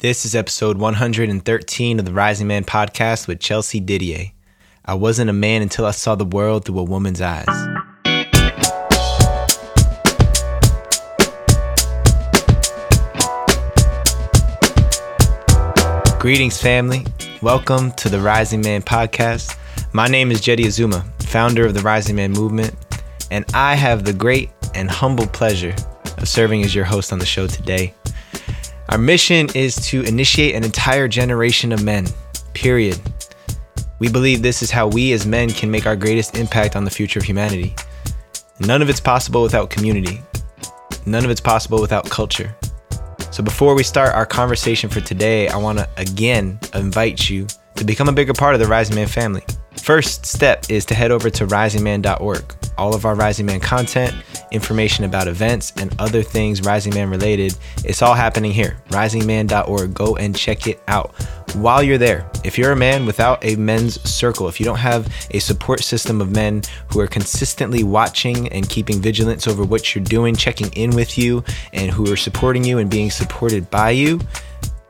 This is episode 113 of the Rising Man podcast with Chelsea Didier. I wasn't a man until I saw the world through a woman's eyes. Greetings, family. Welcome to the Rising Man podcast. My name is Jeddy Azuma, founder of the Rising Man movement, and I have the great and humble pleasure of serving as your host on the show today. Our mission is to initiate an entire generation of men, period. We believe this is how we as men can make our greatest impact on the future of humanity. None of it's possible without community. None of it's possible without culture. So before we start our conversation for today, I want to again invite you to become a bigger part of the Rising Man family. First step is to head over to risingman.org. All of our Rising Man content, information about events, and other things Rising Man related, it's all happening here. Risingman.org. Go and check it out. While you're there, if you're a man without a men's circle, if you don't have a support system of men who are consistently watching and keeping vigilance over what you're doing, checking in with you, and who are supporting you and being supported by you,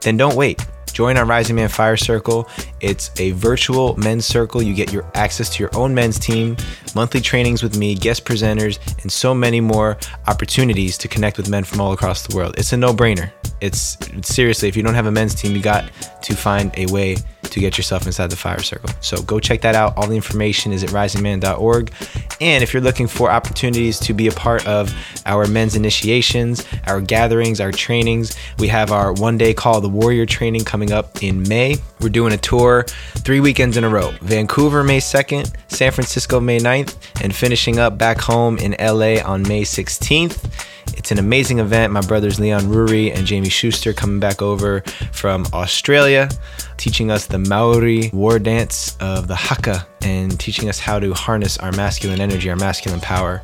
then don't wait Join our Rising Man Fire Circle. It's a virtual men's circle. You get your access to your own men's team, monthly trainings with me, guest presenters, and so many more opportunities to connect with men from all across the world. It's a no-brainer. It's, seriously, if you don't have a men's team, you got to find a way to get yourself inside the fire circle. So go check that out. All the information is at risingman.org. And if you're looking for opportunities to be a part of our men's initiations, our gatherings, our trainings, we have our one day call the warrior training coming up in May. We're doing a tour three weekends in a row Vancouver, May 2nd, San Francisco, May 9th, and finishing up back home in LA on May 16th. It's an amazing event. My brothers Leon Ruri and Jamie Schuster coming back over from Australia, teaching us the Maori war dance of the haka and teaching us how to harness our masculine energy, our masculine power.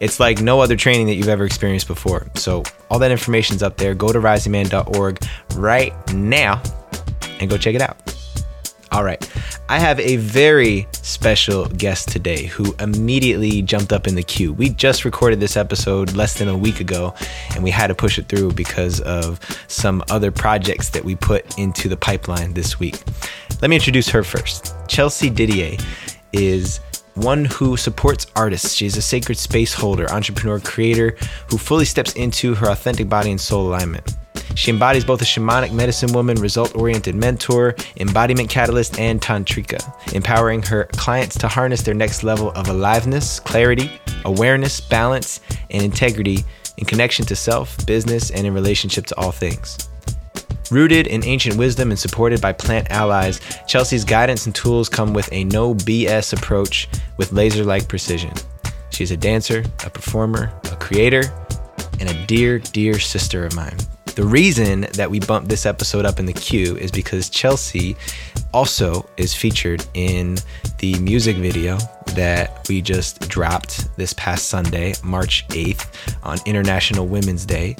It's like no other training that you've ever experienced before. So, all that information's up there. Go to risingman.org right now and go check it out. All right. I have a very special guest today who immediately jumped up in the queue. We just recorded this episode less than a week ago, and we had to push it through because of some other projects that we put into the pipeline this week. Let me introduce her first. Chelsea Didier is one who supports artists. She's a sacred space holder, entrepreneur, creator who fully steps into her authentic body and soul alignment. She embodies both a shamanic medicine woman, result oriented mentor, embodiment catalyst, and tantrika, empowering her clients to harness their next level of aliveness, clarity, awareness, balance, and integrity in connection to self, business, and in relationship to all things. Rooted in ancient wisdom and supported by plant allies, Chelsea's guidance and tools come with a no BS approach with laser like precision. She's a dancer, a performer, a creator, and a dear, dear sister of mine. The reason that we bumped this episode up in the queue is because Chelsea also is featured in the music video that we just dropped this past Sunday, March 8th, on International Women's Day,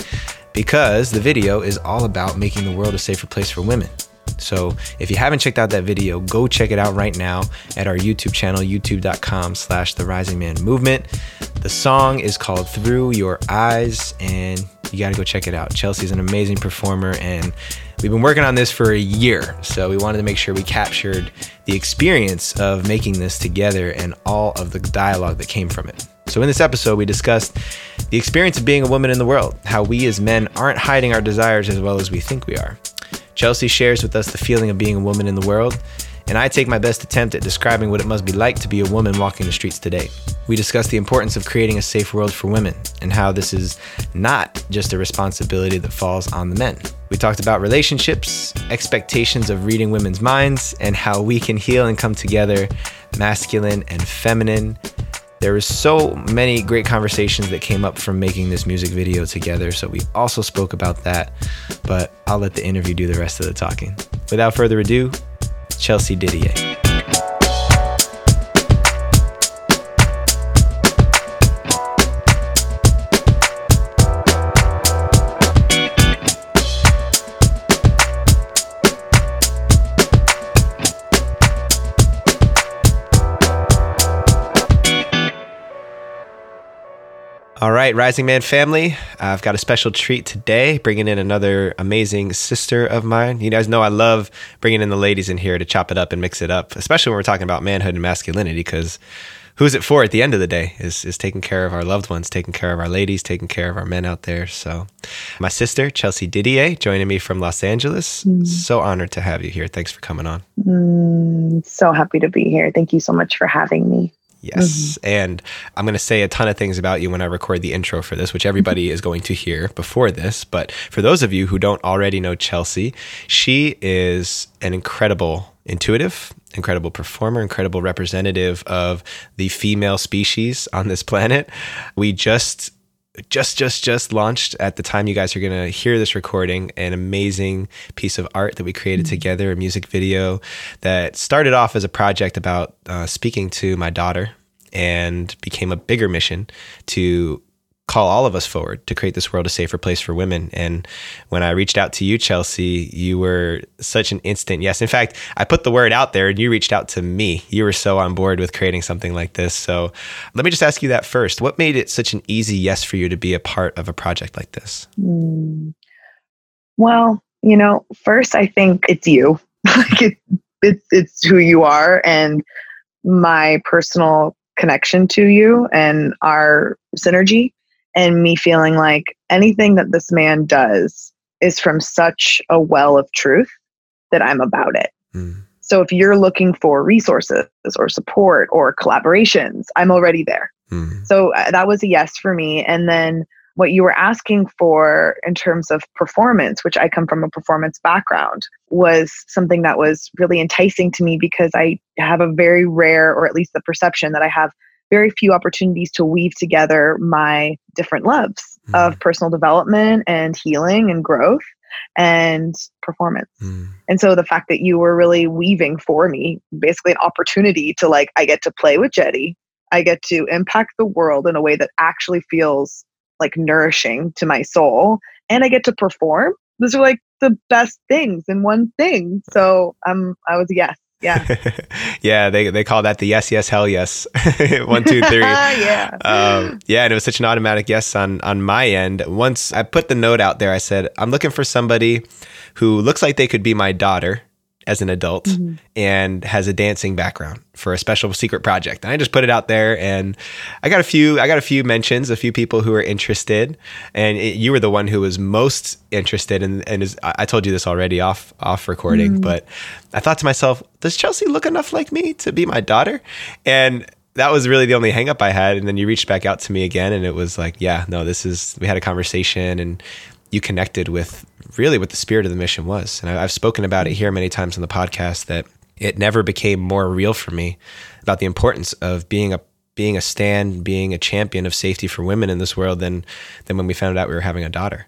because the video is all about making the world a safer place for women. So if you haven't checked out that video, go check it out right now at our YouTube channel, youtube.com slash the rising man movement. The song is called Through Your Eyes, and you got to go check it out. Chelsea's an amazing performer, and we've been working on this for a year. So we wanted to make sure we captured the experience of making this together and all of the dialogue that came from it. So, in this episode, we discussed the experience of being a woman in the world, how we as men aren't hiding our desires as well as we think we are. Chelsea shares with us the feeling of being a woman in the world, and I take my best attempt at describing what it must be like to be a woman walking the streets today. We discuss the importance of creating a safe world for women and how this is not just a responsibility that falls on the men. We talked about relationships, expectations of reading women's minds, and how we can heal and come together, masculine and feminine, there was so many great conversations that came up from making this music video together, so we also spoke about that, but I'll let the interview do the rest of the talking. Without further ado, Chelsea Didier. All right, Rising Man family, I've got a special treat today, bringing in another amazing sister of mine. You guys know I love bringing in the ladies in here to chop it up and mix it up, especially when we're talking about manhood and masculinity, because who's it for at the end of the day is, is taking care of our loved ones, taking care of our ladies, taking care of our men out there. So, my sister, Chelsea Didier, joining me from Los Angeles. Mm. So honored to have you here. Thanks for coming on. Mm, so happy to be here. Thank you so much for having me. Yes. Mm-hmm. And I'm going to say a ton of things about you when I record the intro for this, which everybody is going to hear before this. But for those of you who don't already know Chelsea, she is an incredible intuitive, incredible performer, incredible representative of the female species on this planet. We just just just just launched at the time you guys are going to hear this recording an amazing piece of art that we created mm-hmm. together a music video that started off as a project about uh, speaking to my daughter and became a bigger mission to call all of us forward to create this world a safer place for women. And when I reached out to you, Chelsea, you were such an instant yes. In fact, I put the word out there and you reached out to me. You were so on board with creating something like this. So let me just ask you that first. What made it such an easy yes for you to be a part of a project like this? Mm. Well, you know, first I think it's you. like it, it's it's who you are and my personal connection to you and our synergy and me feeling like anything that this man does is from such a well of truth that I'm about it. Mm. So if you're looking for resources or support or collaborations, I'm already there. Mm. So uh, that was a yes for me. And then what you were asking for in terms of performance, which I come from a performance background, was something that was really enticing to me because I have a very rare, or at least the perception that I have very few opportunities to weave together my different loves mm. of personal development and healing and growth and performance. Mm. And so the fact that you were really weaving for me, basically an opportunity to like, I get to play with Jeddy, I get to impact the world in a way that actually feels like nourishing to my soul, and I get to perform. Those are like the best things in one thing. So I'm um, I was yes. Yeah. yeah, they they call that the yes, yes, hell yes. One, two, three. yeah. Um, yeah, and it was such an automatic yes on on my end. Once I put the note out there, I said, I'm looking for somebody who looks like they could be my daughter as an adult mm-hmm. and has a dancing background for a special secret project. And I just put it out there and I got a few I got a few mentions, a few people who are interested and it, you were the one who was most interested and and is, I told you this already off off recording, mm-hmm. but I thought to myself, does Chelsea look enough like me to be my daughter? And that was really the only hangup I had. And then you reached back out to me again and it was like, yeah, no, this is, we had a conversation and you connected with really what the spirit of the mission was. And I've spoken about it here many times on the podcast that it never became more real for me about the importance of being a being a stand, being a champion of safety for women in this world than than when we found out we were having a daughter.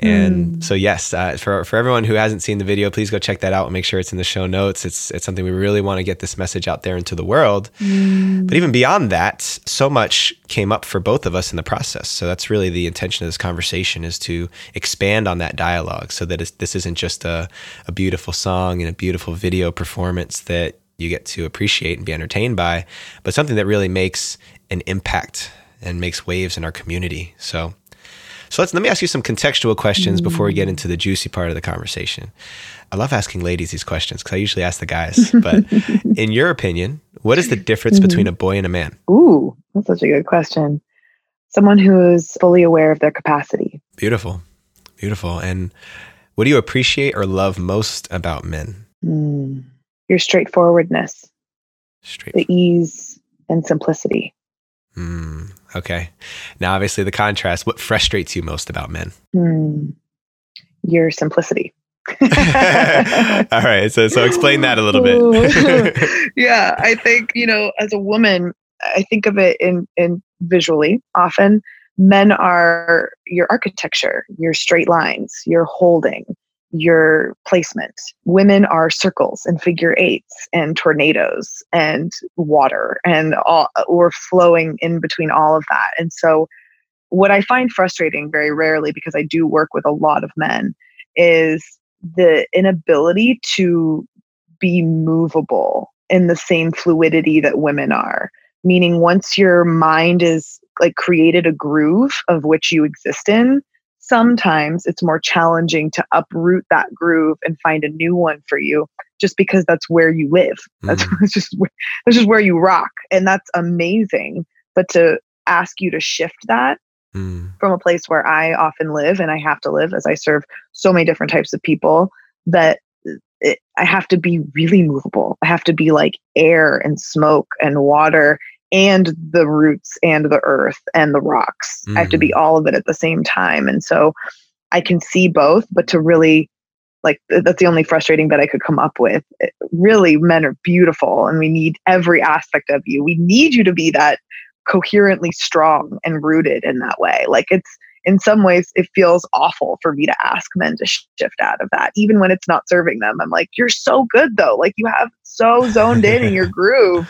And mm. so, yes, uh, for for everyone who hasn't seen the video, please go check that out and make sure it's in the show notes. It's it's something we really want to get this message out there into the world. Mm. But even beyond that, so much came up for both of us in the process. So that's really the intention of this conversation is to expand on that dialogue, so that this isn't just a a beautiful song and a beautiful video performance that you get to appreciate and be entertained by, but something that really makes an impact and makes waves in our community. So so let's let me ask you some contextual questions before we get into the juicy part of the conversation. I love asking ladies these questions because I usually ask the guys. But in your opinion, what is the difference mm-hmm. between a boy and a man? Ooh, that's such a good question. Someone who is fully aware of their capacity. Beautiful, beautiful. And what do you appreciate or love most about men? Mm, your straightforwardness, Straight. the ease and simplicity. Mm, okay. Now, obviously, the contrast. What frustrates you most about men? Mm, your simplicity. All right. So, so explain that a little bit. yeah, I think you know, as a woman, I think of it in in visually. Often, men are your architecture, your straight lines, your holding, your placement. Women are circles and figure eights and tornadoes and water and all we're flowing in between all of that. And so what I find frustrating very rarely because I do work with a lot of men is the inability to be movable in the same fluidity that women are. Meaning once your mind is like created a groove of which you exist in, sometimes it's more challenging to uproot that groove and find a new one for you just because that's where you live. That's, Mm. that's just where- that's just where you rock, and that's amazing. But to ask you to shift that Mm. from a place where I often live and I have to live as I serve so many different types of people that it, I have to be really movable. I have to be like air and smoke and water and the roots and the earth and the rocks. I have to be mm. all of it at the same time. And so I can see both, but to really like that's the only frustrating bit I could come up with. It- really, men are beautiful and we need every aspect of you. We need you to be that coherently strong and rooted in that way. Like it's in some ways it feels awful for me to ask men to sh- shift out of that even when it's not serving them. I'm like, "You're so good though. Like you have so zoned in in your groove."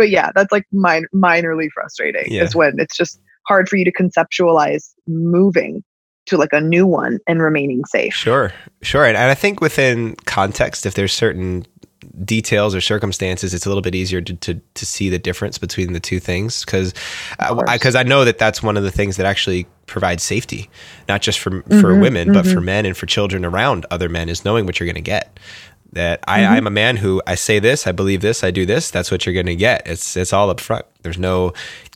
But yeah, that's like min- minorly frustrating Yeah. is when it's just hard for you to conceptualize moving to like a new one and remaining safe. Sure, sure. And, and I think within context, if there's certain details or circumstances, it's a little bit easier to, to, to see the difference between the two things because course. I, because I, know that that's one of the things that actually provides safety, not just for for Mhm, women, but for mhm. men and for children around other men, is knowing what you're going to get. That I, Mhm. I'm a man who I say this, I believe this, I do this. That's what you're going to get. It's it's all up front. There's no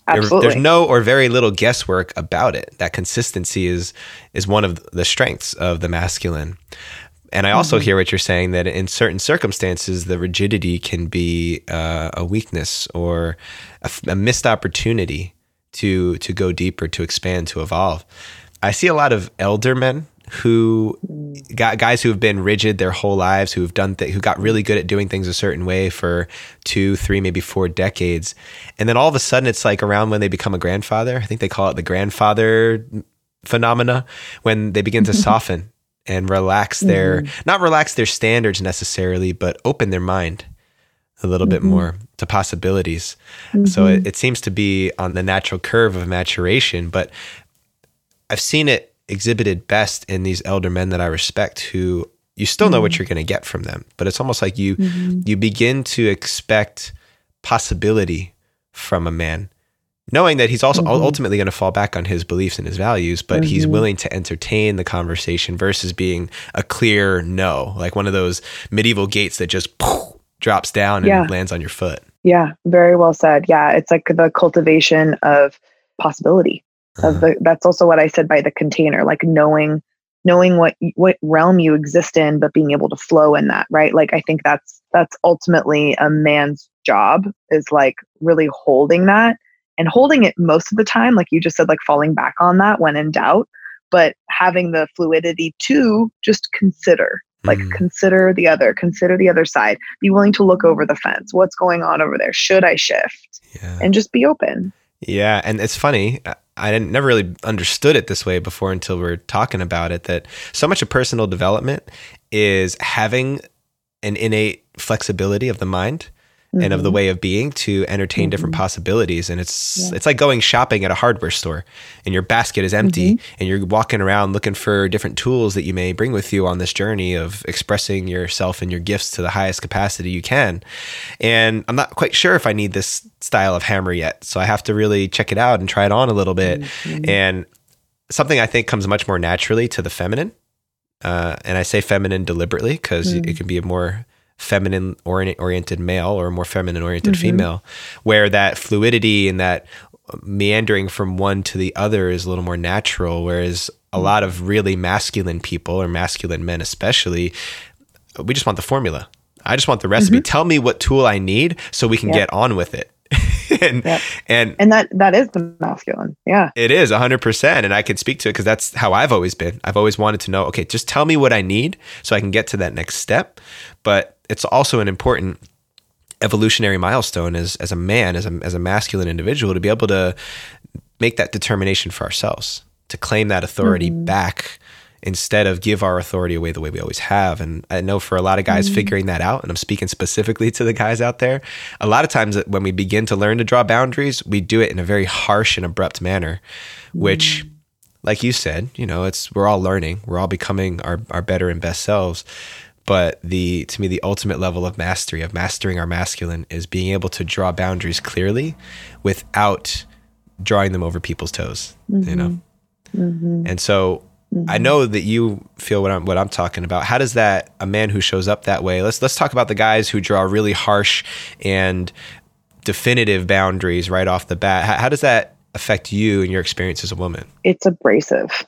there- Absolutely. there's no or very little guesswork about it. That consistency is is one of the strengths of the masculine. And I also Mm-hmm. hear what you're saying that in certain circumstances, the rigidity can be uh, a weakness or a missed opportunity to to go deeper, to expand, to evolve. I see a lot of elder men who got guys who have been rigid their whole lives, who have done th- who got really good at doing things a certain way for two, three, maybe four decades, and then all of a sudden it's like around when they become a grandfather. I think they call it the grandfather phenomena when they begin to soften and relax their mm-hmm. not relax their standards necessarily, but open their mind a little bit mm-hmm. more to possibilities. So mm-hmm. it, it seems to be on the natural curve of maturation, but I've seen it exhibited best in these elder men that I respect who you still know what mm. you're going to get from them, but it's almost like you mm-hmm. you begin to expect possibility from a man knowing that he's also ul- mm-hmm. ultimately going to fall back on his beliefs and his values, but he's mm-hmm. willing to entertain the conversation versus being a clear no, like one of those medieval gates that just drops down and Yeah. lands on your foot. Yeah, very well said. Yeah, it's like the cultivation of possibility. Of the that's also what I said by the container, like knowing knowing what what realm you exist in but being able to flow in that, right? Like I think that's that's ultimately a man's job is like really holding that and holding it most of the time like you just said like falling back on that when in doubt, but having the fluidity to just consider like Mm. consider the other consider the other side be willing to look over the fence what's going on over there should i shift Yeah. and just be open Yeah, and it's funny. I- didn't never really understood it this way before until we are talking about it. That so much of personal development is having an innate flexibility of the mind and of the mm-hmm. way of being to entertain different mm-hmm. possibilities. And it's Yeah. it's like going shopping at a hardware store, and your basket is empty, mm-hmm. and you're walking around looking for different tools that you may bring with you on this journey of expressing yourself and your gifts to the highest capacity you can. And I'm not quite sure if I need this style of hammer yet, so I have to really check it out and try it on a little bit. And something I think comes much more naturally to the feminine. Uh, and I say feminine deliberately because it mm. can be a more feminine oriented male or a more feminine oriented mm-hmm. female, where that fluidity and that meandering from one to the other is a little more natural. Whereas a mm-hmm. lot of really masculine people or masculine men, especially, we just want the formula. I just want the recipe. Mm-hmm. Tell me what tool I need so we can Yep. get on with it. and, Yep. and and that that is the masculine yeah it is 100%. And I can speak to it because that's how I've always been. I've always wanted to know, okay, just tell me what I need so I can get to that next step. But it's also an important evolutionary milestone as, as a man, as a, as a masculine individual, to be able to make that determination for ourselves, to claim that authority mm-hmm. back instead of give our authority away the way we always have. And I know for a lot of guys mm-hmm. figuring that out, and I'm speaking specifically to the guys out there, a lot of times when we begin to learn to draw boundaries, we do it in a very harsh and abrupt manner, which mm-hmm. like you said, you know, it's we're all learning, we're all becoming our, our better and best selves. But the to me, the ultimate level of mastery, of mastering our masculine, is being able to draw boundaries clearly without drawing them over people's toes, you know? Mhm. And so I know that you feel what I'm what I'm talking about. How does that a man who shows up that way? Let's let's talk about the guys who draw really harsh and definitive boundaries right off the bat. How, how does that affect you and your experience as a woman? It's abrasive.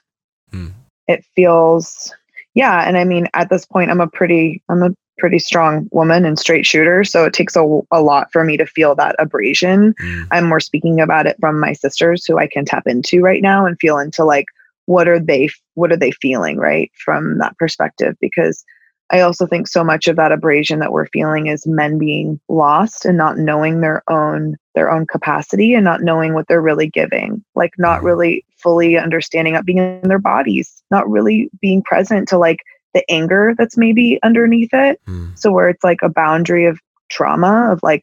Hmm. It feels, yeah. And I mean, at this point, I'm a pretty, I'm a pretty strong woman and straight shooter. So it takes a, a lot for me to feel that abrasion. Mm, I'm more speaking about it from my sisters who I can tap into right now and feel into like what are they what are they feeling right from that perspective because I also think so much of that abrasion that we're feeling is men being lost and not knowing their own their own capacity and not knowing what they're really giving like not Mhm. really fully understanding up being in their bodies not really being present to like the anger that's maybe underneath it. Mm, so where it's like a boundary of trauma of like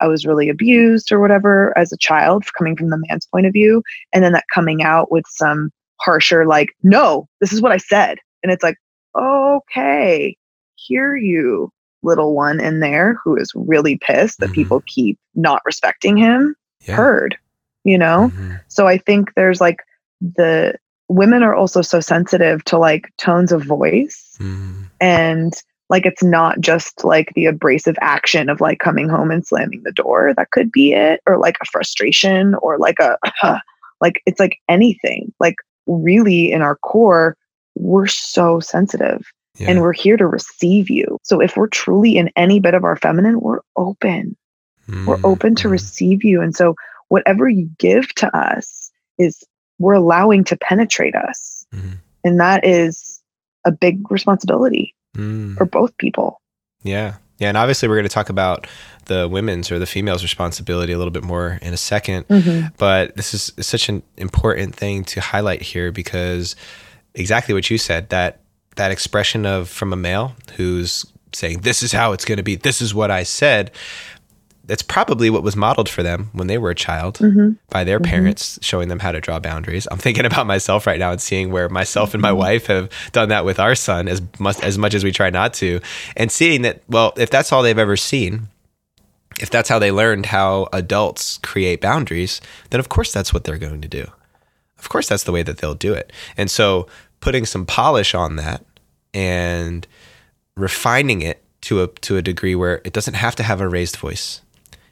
I was really abused or whatever as a child coming from the man's point of view and then that coming out with some harsher like no this is what I said. And it's like okay hear you little one in there who is really pissed that Mhm. people keep not respecting him yeah. heard you know Mhm. so I think there's like the women are also so sensitive to like tones of voice Mm, and like it's not just like the abrasive action of like coming home and slamming the door that could be it or like a frustration or like a like it's like anything like really in our core we're so sensitive yeah. and we're here to receive you so if we're truly in any bit of our feminine we're open we're Mm, open to mm, receive you and so whatever you give to us is we're allowing to penetrate us Mhm. and that is a big responsibility mm. for both people Yeah. Yeah. And obviously, we're going to talk about the women's or the female's responsibility a little bit more in a 2nd But this is such an important thing to highlight here because exactly what you said that that expression of from a male who's saying, This is how it's going to be, this is what I said. That's probably what was modeled for them when they were a child Mm-hmm. by their Mhm. parents, showing them how to draw boundaries. I'm thinking about myself right now and seeing where myself and my Mhm. wife have done that with our son as much as much as we try not to, and seeing that well, if that's all they've ever seen, if that's how they learned how adults create boundaries, then of course that's what they're going to do. Of course that's the way that they'll do it. And so putting some polish on that and refining it to a to a degree where it doesn't have to have a raised voice.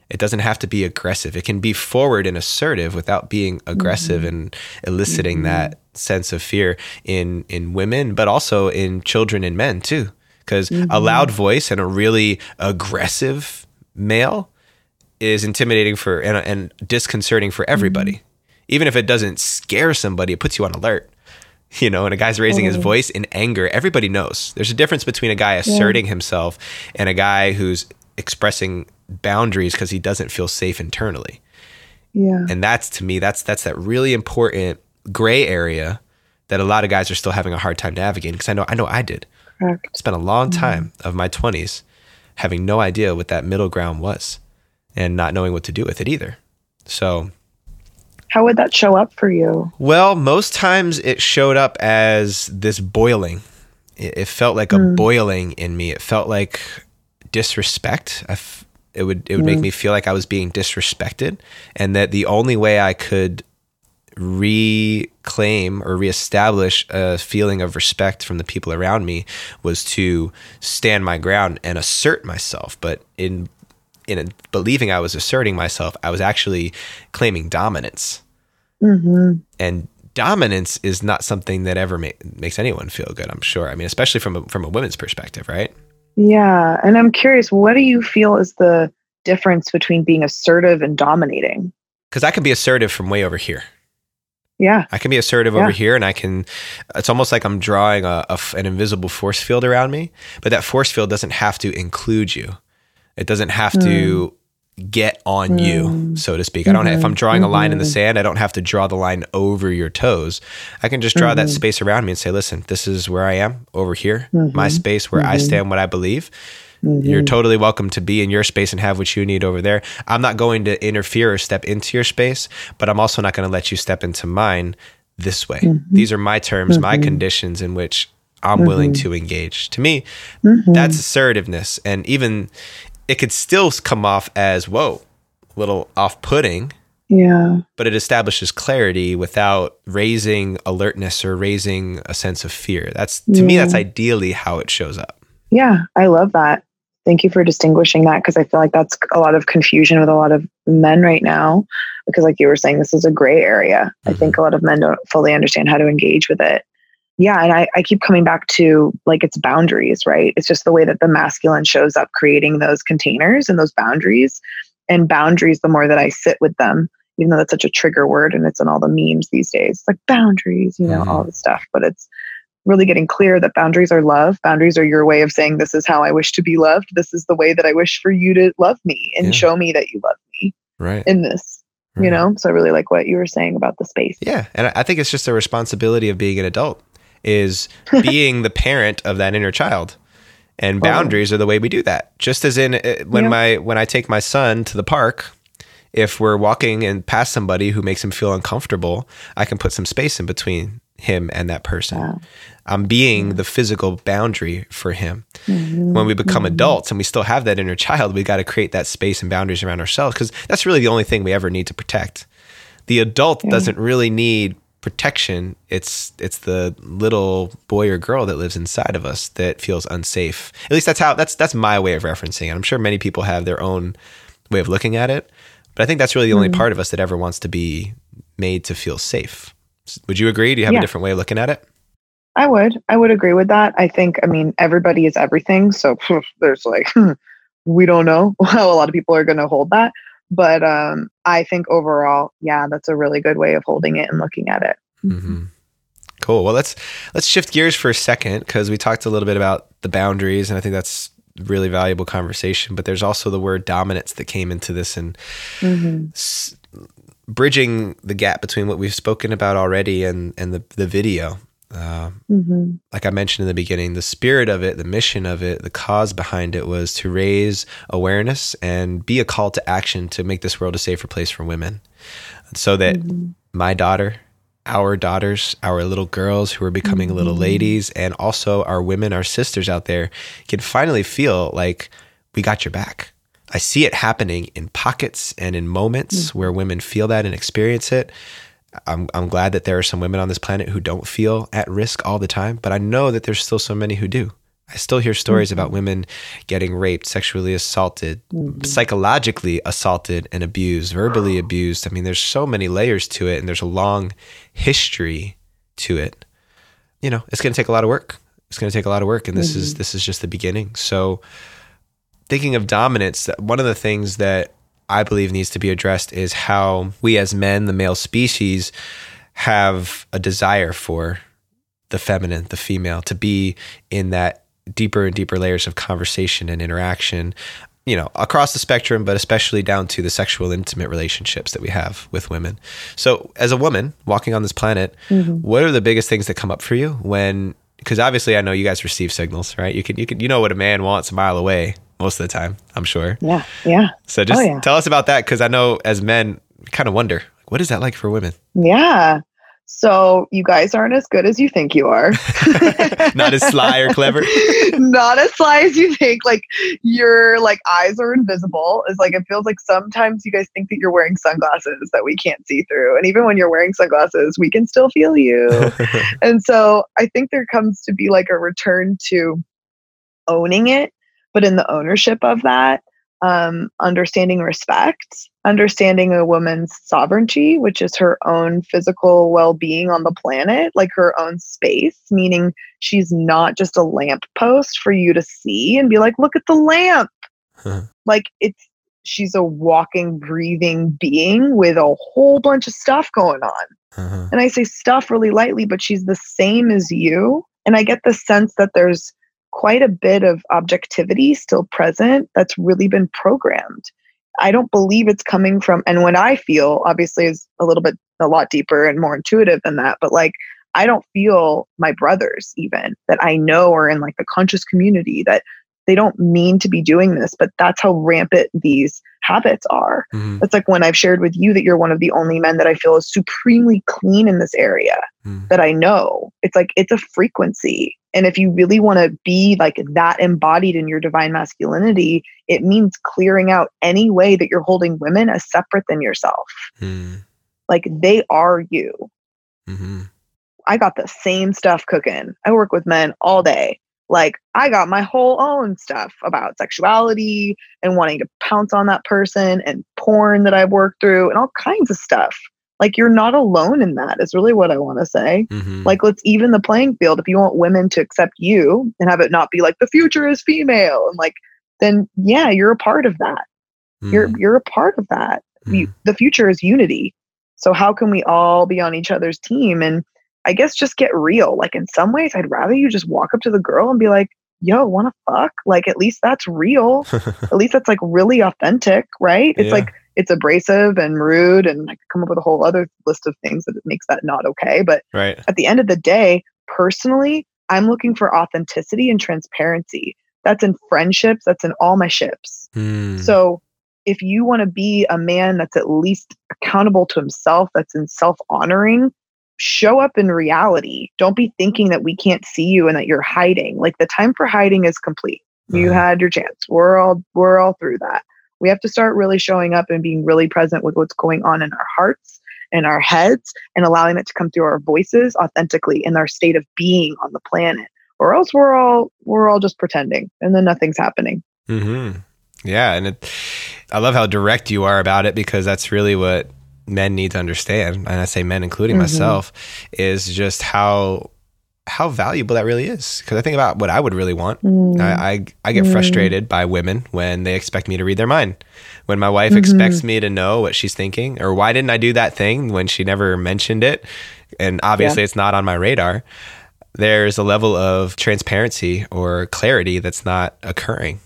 It doesn't have to be aggressive. It can be forward and assertive without being aggressive and eliciting Mhm. that sense of fear in in women, but also in children and men too. Because a Mhm. loud voice and a really aggressive male is intimidating for and, and disconcerting for everybody. Even if it doesn't scare somebody, it puts you on alert. You know, and a guy's raising his mm-hmm. voice in anger. Everybody knows there's a difference between a guy asserting himself and a guy who's expressing boundaries because he doesn't feel safe internally. Yeah. And that's to me, that's that's that really important gray area that a lot of guys are still having a hard time navigating. Because I know I know I did. Correct. Spent a long mm-hmm. time of my twenties having no idea what that middle ground was and not knowing what to do with it either. So How would that show up for you? Well, most times it showed up as this boiling. It, it felt like a Mm. boiling in me. It felt like disrespect. I f- it would it would make Mm. me feel like I was being disrespected, and that the only way I could reclaim or reestablish a feeling of respect from the people around me was to stand my ground and assert myself. But in in believing I was asserting myself, I was actually claiming dominance Mm-hmm. and dominance is not something that ever ma- makes anyone feel good. I'm sure. I mean, especially from a, from a women's perspective, right? Yeah. And I'm curious, what do you feel is the difference between being assertive and dominating? Because I can be assertive from way over here. Yeah. I can be assertive Yeah. over here, and I can. It's almost like I'm drawing a, a an invisible force field around me, but that force field doesn't have to include you. It doesn't have to get on you, Mm. so to speak. I don't. If I'm Mhm. drawing a line in the Mhm. sand, I don't have to draw the line over your toes. I can just draw that Mhm. space around me and say, "Listen, this is where I am over here, my Mhm. space where I stand, what I believe." You're totally welcome to be in your space and have what you need over there. I'm not going to interfere or step into your space, but I'm also not going to let you step into mine this way. These are my terms, my conditions in which I'm willing Mhm. to engage. To me, Mhm. that's assertiveness. And even it could still come off as, whoa, a little off putting Yeah. but it establishes clarity without raising alertness or raising a sense of fear. That's to me, that's ideally how it shows up. Yeah, I love that. Thank you for distinguishing that because I feel like that's a lot of confusion with a lot of men right now. Because, like you were saying, this is a gray area. I Mhm. think a lot of men don't fully understand how to engage with it. Yeah, and I, I keep coming back to like it's boundaries, right? It's just the way that the masculine shows up creating those containers and those boundaries. And boundaries, the more that I sit with them, even though that's such a trigger word and it's in all the memes these days, it's like boundaries, you know, Mhm. all this stuff. But it's really getting clear that boundaries are love. Boundaries are your way of saying, This is how I wish to be loved. This is the way that I wish for you to love me and Yeah. show me that you love me Right. in this, you know? So I really like what you were saying about the space. Yeah, and I- I think it's just a responsibility of being an adult is being the parent of that inner child. And Totally. boundaries are the way we do that. Just as in uh, when Yeah. my when I take my son to the park, if we're walking and past somebody who makes him feel uncomfortable, I can put some space in between him and that person. Wow. I'm being the physical boundary for him. Mhm. When we become Mhm. adults and we still have that inner child, we got to create that space and boundaries around ourselves because that's really the only thing we ever need to protect. The adult Yeah. doesn't really need protection. It's it's the little boy or girl that lives inside of us that feels unsafe. At least that's how that's that's my way of referencing it. I'm sure many people have their own way of looking at it, but I think that's really the only Mhm. part of us that ever wants to be made to feel safe. Would you agree? Do you have Yeah. a different way of looking at it? I would. I would agree with that. I think, I mean, everybody is everything. So there's like, we don't know how a lot of people are going to hold that. But um, I think overall, yeah, that's a really good way of holding it and looking at it. hmm Cool. Well, let's let's shift gears for a second because we talked a little bit about the boundaries, and I think that's really valuable conversation. But there's also the word dominance that came into this and Mm-hmm. s- bridging the gap between what we've spoken about already and and the the video. Uh, Mm-hmm. like I mentioned in the beginning, the spirit of it, the mission of it, the cause behind it was to raise awareness and be a call to action to make this world a safer place for women, so that Mm-hmm. my daughter, our daughters, our little girls who are becoming little Mhm. ladies, and also our women, our sisters out there can finally feel like we got your back. I see it happening in pockets and in moments where women feel that and experience it. I'm, I'm glad that there are some women on this planet who don't feel at risk all the time, but I know that there's still so many who do. I still hear stories about women getting raped, sexually assaulted, Mhm. psychologically assaulted and abused, verbally abused. I mean, there's so many layers to it, and there's a long history to it. You know, it's going to take a lot of work. It's going to take a lot of work, and this is this is just the beginning. So, thinking of dominance, one of the things that I believe needs to be addressed is how we as men, the male species, have a desire for the feminine, the female, to be in that deeper and deeper layers of conversation and interaction, you know, across the spectrum, but especially down to the sexual, intimate relationships that we have with women. So, as a woman walking on this planet, Mhm. what are the biggest things that come up for you when? Because obviously, I know you guys receive signals, right? You can, you can, you know what a man wants a mile away most of the time. I'm sure. Yeah. Yeah. So just Oh, yeah. tell us about that because I know as men, kind of wonder what is that like for women? Yeah. So you guys aren't as good as you think you are. Not as sly or clever. Not as sly as you think. Like your like eyes are invisible. It's like it feels like sometimes you guys think that you're wearing sunglasses that we can't see through. And even when you're wearing sunglasses, we can still feel you. and so I think there comes to be like a return to owning it, but in the ownership of that, um, understanding respect, understanding a woman's sovereignty, which is her own physical well being on the planet, like her own space, meaning she's not just a lamp post for you to see and be like, look at the lamp. Huh. Like it's, she's a walking, breathing being with a whole bunch of stuff going on. Uh-huh. And I say stuff really lightly, but she's the same as you. And I get the sense that there's quite a bit of objectivity still present that's really been programmed. I don't believe it's coming from, and what I feel obviously is a little bit, a lot deeper and more intuitive than that, but like, I don't feel my brothers even that I know are in like the conscious community that they don't mean to be doing this, but that's how rampant these habits are. Mhm. It's like when I've shared with you that you're one of the only men that I feel is supremely clean in this area Mm. that I know. It's like it's a frequency. And if you really want to be like that embodied in your divine masculinity, it means clearing out any way that you're holding women as separate than yourself. Mm. Like they are you. Mhm. I got the same stuff cooking. I work with men all day. Like I got my whole own stuff about sexuality and wanting to pounce on that person and porn that I've worked through and all kinds of stuff. Like you're not alone in that is really what I want to say. Mhm. Like let's even the playing field. If you want women to accept you and have it not be like the future is female and like then yeah, you're a part of that. You're Mm. you're a part of that. You, Mm. the future is unity. So how can we all be on each other's team and I guess just get real. Like in some ways I'd rather you just walk up to the girl and be like, "Yo, want to fuck?" Like at least that's real. at least that's like really authentic, right? It's Yeah. like it's abrasive and rude and I could come up with a whole other list of things that makes that not okay, but right. at the end of the day, personally, I'm looking for authenticity and transparency. That's in friendships, that's in all my ships. Mm. So if you want to be a man that's at least accountable to himself, that's in self honoring, show up in reality. Don't be thinking that we can't see you and that you're hiding. Like the time for hiding is complete. You Uh-huh. had your chance. We're all we're all through that. We have to start really showing up and being really present with what's going on in our hearts and our heads and allowing it to come through our voices authentically in our state of being on the planet. Or else we're all we're all just pretending and then nothing's happening. hmm Yeah, and it, I love how direct you are about it because that's really what men need to understand, and I say men, including Mhm. myself, is just how how valuable that really is. Because I think about what I would really want. Mm. I, I I get Mm. frustrated by women when they expect me to read their mind. When my wife Mhm. expects me to know what she's thinking, or why didn't I do that thing when she never mentioned it, and obviously it's not on my radar. There's a level of transparency or clarity that's not occurring.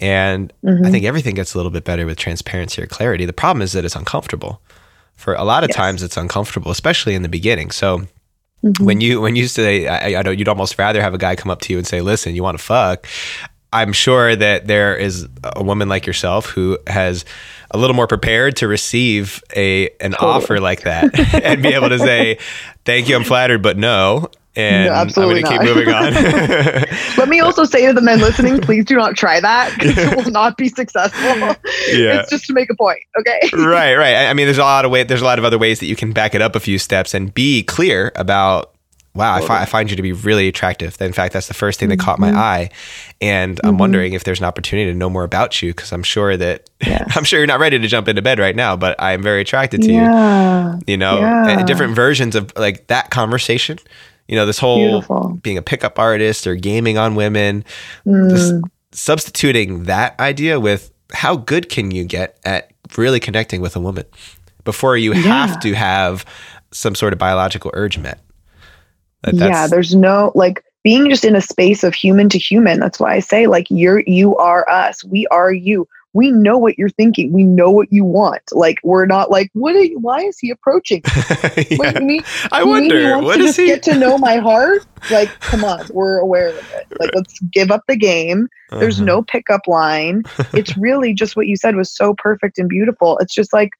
And I Mhm. think everything gets a little bit better with transparency or clarity. The problem is that it's uncomfortable. For a lot of Yes. times, it's uncomfortable, especially in the beginning. So Mhm. when you when you say, I, I know you'd almost rather have a guy come up to you and say, "Listen, you want to fuck." I'm sure that there is a woman like yourself who has a little more prepared to receive a an Totally. offer like that and be able to say, "Thank you, I'm flattered, but no." And No, absolutely I'm going to keep moving on. Let me also say to the men listening, please do not try that because it will not be successful. Yeah. It's just to make a point, okay? right, right. I I mean, there's a lot of way. There's a lot of other ways that you can back it up a few steps and be clear about. Wow, I, fi- I find you to be really attractive. In fact, that's the first thing that caught my Mhm. eye, and I'm Mhm. wondering if there's an opportunity to know more about you because I'm sure that. I'm sure you're not ready to jump into bed right now, but I'm very attracted to you. Yeah. You know, Yeah. different versions of like that conversation. You know, this whole Beautiful. being a pickup artist or gaming on women, Mm, just substituting that idea with how good can you get at really connecting with a woman before you Yeah. have to have some sort of biological urge met. That- yeah, there's no like being just in a space of human to human. That's why I say like you're you are us. We are you. We know what you're thinking. We know what you want. Like we're not like what? Are you, why is he approaching? Yeah. you mean, I he wonder what to is he? get to know my heart? Like, come on, we're aware of it. Like, let's give up the game. There's Uh-huh. no pickup line. It's really just what you said was so perfect and beautiful. It's just like,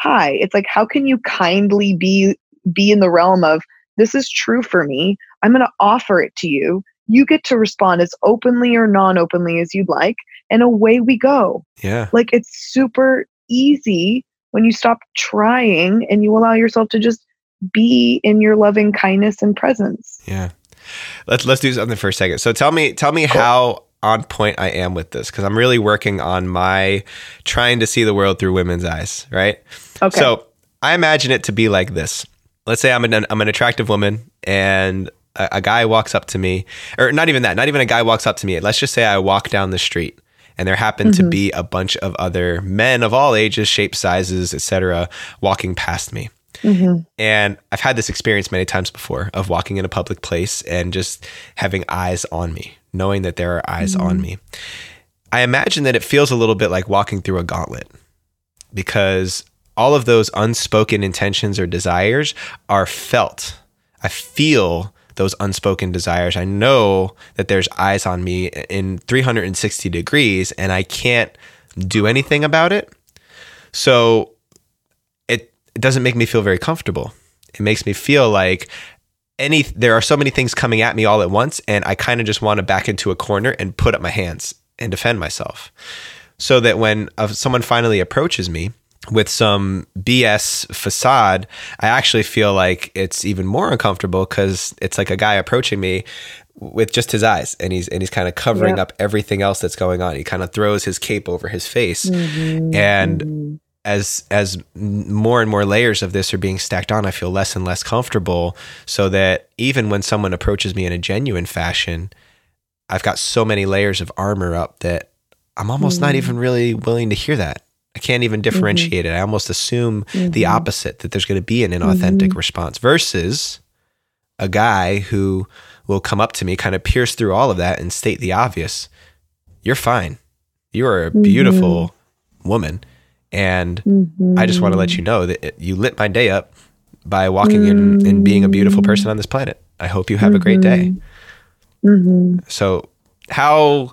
hi. It's like, how can you kindly be be in the realm of this is true for me. I'm going to offer it to you. You get to respond as openly or non-openly as you'd like, and away we go. yeah. Like it's super easy when you stop trying and you allow yourself to just be in your loving kindness and presence. Yeah. Let's let's do something for a second. So tell me tell me Cool. how on point I am with this because I'm really working on my trying to see the world through women's eyes, right? Okay. So I imagine it to be like this. Let's say I'm an I'm an attractive woman and a, a guy walks up to me, or not even that, not even a guy walks up to me. Let's just say I walk down the street and there happen to Mhm. be a bunch of other men of all ages, shapes, sizes, etc., walking past me. Mhm. And I've had this experience many times before of walking in a public place and just having eyes on me, knowing that there are eyes on me. I imagine that it feels a little bit like walking through a gauntlet because all of those unspoken intentions or desires are felt. I feel those unspoken desires. I know that there's eyes on me in 360 degrees and I can't do anything about it. So it, it doesn't make me feel very comfortable. It makes me feel like any there are so many things coming at me all at once and I kind of just want to back into a corner and put up my hands and defend myself. So that when uh, someone finally approaches me, with some BS facade, I actually feel like it's even more uncomfortable because it's like a guy approaching me with just his eyes and he's and he's kind of covering up everything else that's going on. He kind of throws his cape over his face. Mm-hmm. And mm-hmm. as as more and more layers of this are being stacked on, I feel less and less comfortable so that even when someone approaches me in a genuine fashion, I've got so many layers of armor up that I'm almost mm-hmm. not even really willing to hear that. I can't even mm-hmm. differentiate mm-hmm. it. I almost assume mm-hmm. the opposite that there's going to be an inauthentic mm-hmm. response versus a guy who will come up to me, kind of pierce through all of that and state the obvious. You're fine. You are a mm-hmm. beautiful woman. And I just want to let you know that it, you lit my day up by walking in and being a beautiful person on this planet. I hope you have a great day. So, how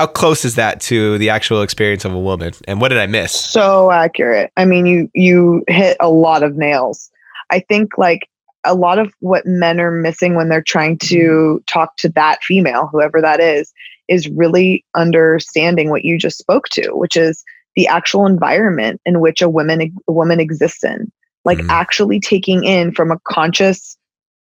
how close is that to the actual experience of a woman? And what did i miss? So accurate. I mean you you hit a lot of nails. I think like a lot of what men are missing when they're trying to talk to that female whoever that is is really understanding what you just spoke to which is the actual environment in which a woman a woman exists in. Like mm. actually taking in from a conscious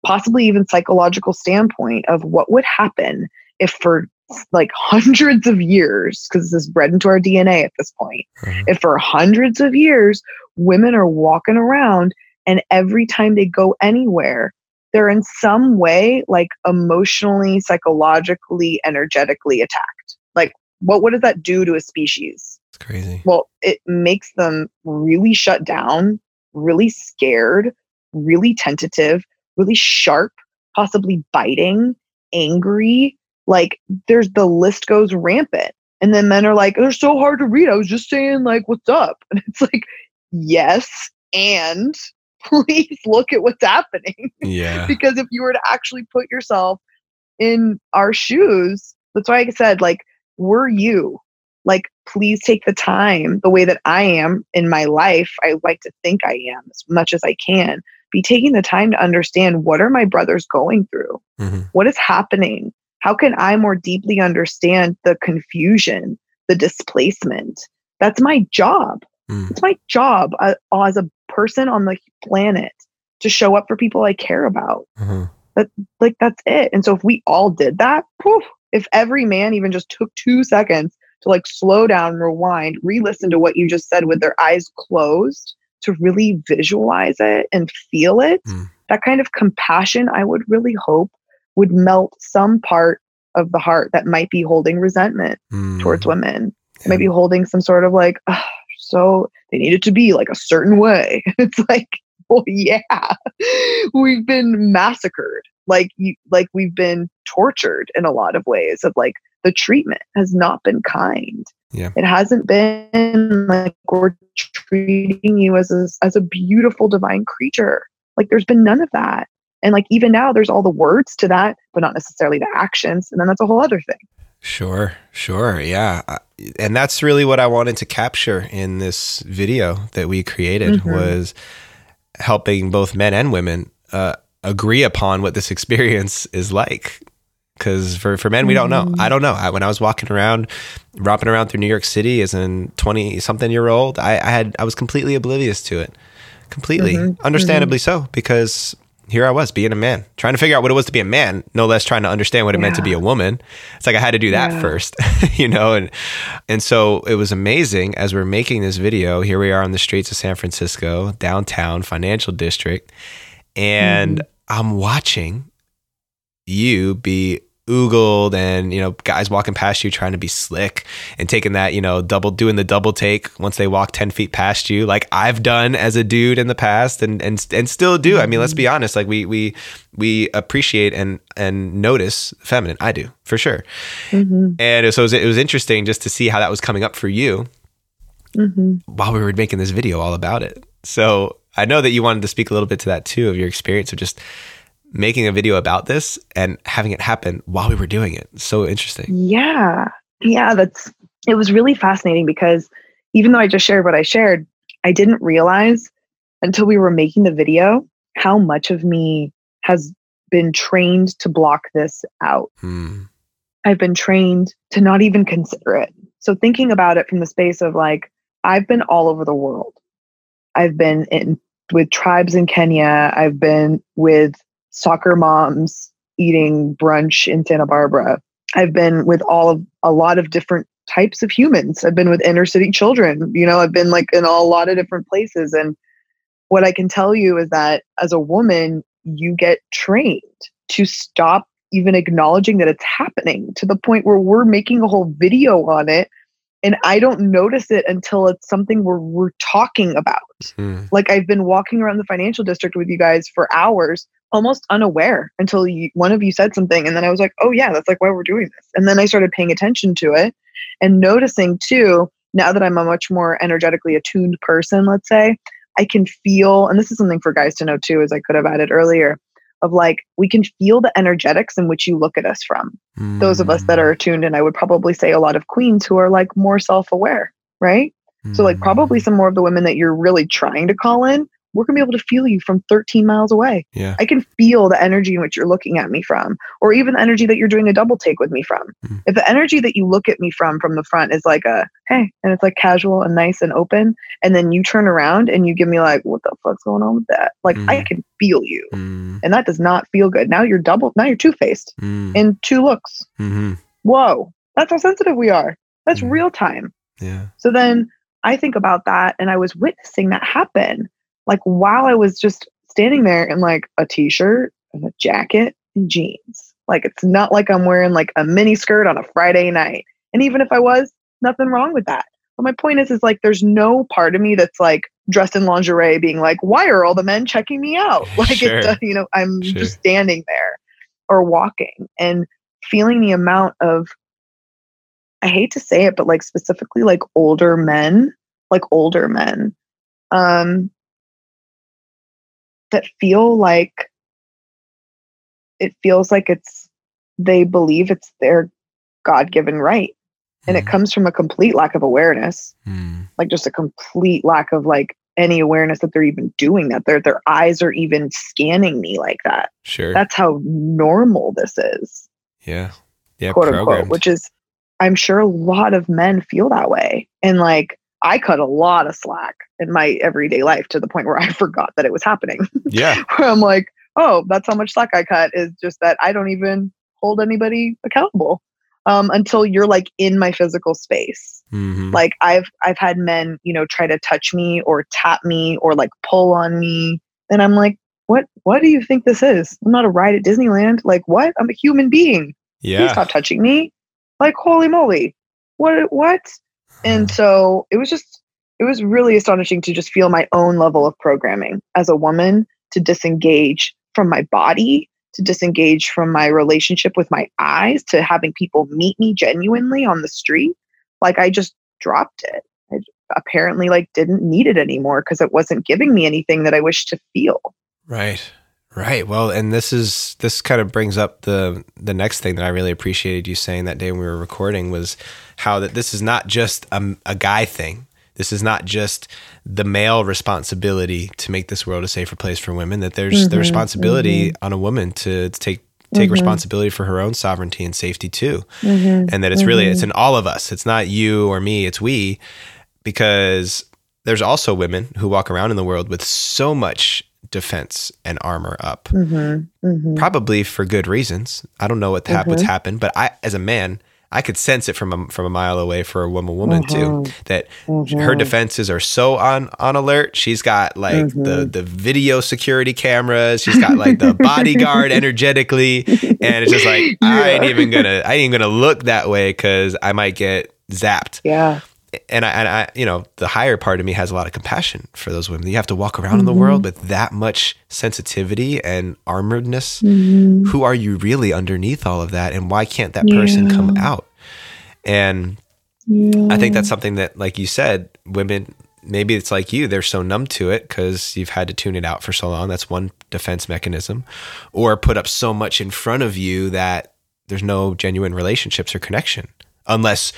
possibly even psychological standpoint of what would happen if for like hundreds of years, because this is bred into our DNA at this point, mm-hmm. if for hundreds of years women are walking around and every time they go anywhere, they're in some way like emotionally, psychologically, energetically attacked. Like, what, what does that do to a species? It's crazy. Well, it makes them really shut down, really scared, really tentative, really sharp, possibly biting, angry, like there's the list goes rampant. And then men are like, they're so hard to read. I was just saying, like, what's up? And it's like, yes, and please look at what's happening. Yeah. because if you were to actually put yourself in our shoes, that's why I said, like, we're you. Like, please take the time the way that I am in my life. I like to think I am as much as I can. Be taking the time to understand what are my brothers going through? Mm-hmm. What is happening? How can I more deeply understand the confusion, the displacement? That's my job. Mm. It's my job uh, as a person on the planet to show up for people I care about. Mm-hmm. That like that's it. And so if we all did that, poof, if every man even just took two seconds to like slow down, rewind, re-listen to what you just said with their eyes closed to really visualize it and feel it, mm. that kind of compassion, I would really hope would melt some part of the heart that might be holding resentment mm. towards women, yeah. maybe holding some sort of like, oh, so they need it to be like a certain way. it's like, well, yeah, we've been massacred. Like you, like we've been tortured in a lot of ways. Of like the treatment has not been kind. Yeah. It hasn't been like we're treating you as a, as a beautiful divine creature. Like there's been none of that. And like even now, there's all the words to that, but not necessarily the actions. And then that's a whole other thing. Sure, sure. Yeah. And that's really what I wanted to capture in this video that we created mm-hmm. was helping both men and women uh, agree upon what this experience is like. Because for, for men, we don't know. I don't know. I, when I was walking around, romping around through New York City as a 20 something year old, I, I, had I was completely oblivious to it. Completely. Mm-hmm. Understandably mm-hmm. so, because here I was being a man, trying to figure out what it was to be a man, no less trying to understand what it yeah. meant to be a woman. It's like I had to do that yeah. first, you know, and and so it was amazing as we're making this video. Here we are on the streets of San Francisco, downtown financial district, and mm. I'm watching you be oogled and you know guys walking past you trying to be slick and taking that you know double doing the double take once they walk 10 feet past you like i've done as a dude in the past and and and still do i mean let's be honest like we we we appreciate and and notice feminine i do for sure mm-hmm. and so it was, it was interesting just to see how that was coming up for you mm-hmm. while we were making this video all about it so i know that you wanted to speak a little bit to that too of your experience of just making a video about this and having it happen while we were doing it. So interesting. Yeah. Yeah, that's it was really fascinating because even though I just shared what I shared, I didn't realize until we were making the video how much of me has been trained to block this out. Hmm. I've been trained to not even consider it. So thinking about it from the space of like I've been all over the world. I've been in with tribes in Kenya. I've been with soccer moms eating brunch in Santa Barbara. I've been with all of a lot of different types of humans. I've been with inner city children. You know, I've been like in a lot of different places. And what I can tell you is that as a woman, you get trained to stop even acknowledging that it's happening to the point where we're making a whole video on it and I don't notice it until it's something we're, we're talking about. Hmm. Like I've been walking around the financial district with you guys for hours, almost unaware until you, one of you said something. And then I was like, oh, yeah, that's like why we're doing this. And then I started paying attention to it and noticing too, now that I'm a much more energetically attuned person, let's say, I can feel, and this is something for guys to know too, as I could have added earlier, of like, we can feel the energetics in which you look at us from. Those of us that are attuned, and I would probably say a lot of queens who are like more self aware, right? So, like, probably Hmm. some more of the women that you're really trying to call in, we're gonna be able to feel you from 13 miles away. Yeah. I can feel the energy in which you're looking at me from, or even the energy that you're doing a double take with me from. Mm. If the energy that you look at me from from the front is like a hey, and it's like casual and nice and open, and then you turn around and you give me like, what the fuck's going on with that? Like, I Mm. can feel you, Hmm. and that does not feel good. Now you're double, now you're two faced Hmm. in two looks. Hmm. Whoa, that's how sensitive we are. That's Mm. real time. Yeah. So then I think about that and I was witnessing that happen. Like while I was just standing there in like a t shirt and a jacket and jeans. Like it's not like I'm wearing like a mini skirt on a Friday night. And even if I was, nothing wrong with that. But my point is, is like there's no part of me that's like dressed in lingerie being like, why are all the men checking me out? Like Sure. it, you know, I'm Sure. just standing there or walking and feeling the amount of I hate to say it, but like specifically like older men, like older men, um, that feel like it feels like it's they believe it's their God given right. And it Hmm. comes from a complete lack of awareness, Hmm. like just a complete lack of like any awareness that they're even doing that. Their their eyes are even scanning me like that. Sure. That's how normal this is yeah. Yeah. quote programmed. unquote, which is, I'm sure a lot of men feel that way. And like, I cut a lot of slack in my everyday life to the point where I forgot that it was happening. yeah. where I'm like, oh, that's how much slack I cut is just that I don't even hold anybody accountable um, until you're like in my physical space. Hmm. Like I've I've had men, you know, try to touch me or tap me or like pull on me, and I'm like, what? What do you think this is? I'm not a ride at Disneyland. Like what? I'm a human being please yeah. stop touching me like holy moly what what and mm. so it was just it was really astonishing to just feel my own level of programming as a woman to disengage from my body to disengage from my relationship with my eyes to having people meet me genuinely on the street. Like i just dropped it. I apparently like didn't need it anymore because it wasn't giving me anything that i wished to feel. Right. Right. Well, and this is this kind of brings up the the next thing that I really appreciated you saying that day when we were recording was how that this is not just a, a guy thing. This is not just the male responsibility to make this world a safer place for women. That there's the Mhm, responsibility on a woman to, to take take Mhm. responsibility for her own sovereignty and safety too Mhm, and that it's really it's in all of us it's not you or me it's we because there's also women who walk around in the world with so much defense and armor up mhm, mhm. probably for good reasons i don't know what hap- what's happened but i as a man i could sense it from a, from a mile away for a woman woman too Mhm, that her mhm. defenses are so on on alert she's got like the Mhm. the video security cameras she's got like the bodyguard energetically and it's just like I ain't even gonna I ain't even gonna look that way because I might get zapped. Yeah. And I, and I, you know, the higher part of me has a lot of compassion for those women. You have to walk around in the Mhm. world with that much sensitivity and armoredness. Mhm. Who are you really underneath all of that, and why can't that person come out? And Yeah. I think that's something that, like you said, women maybe it's like you, they're so numb to it because you've had to tune it out for so long. That's one defense mechanism. Or put up so much in front of you that there's no genuine relationships or connection unless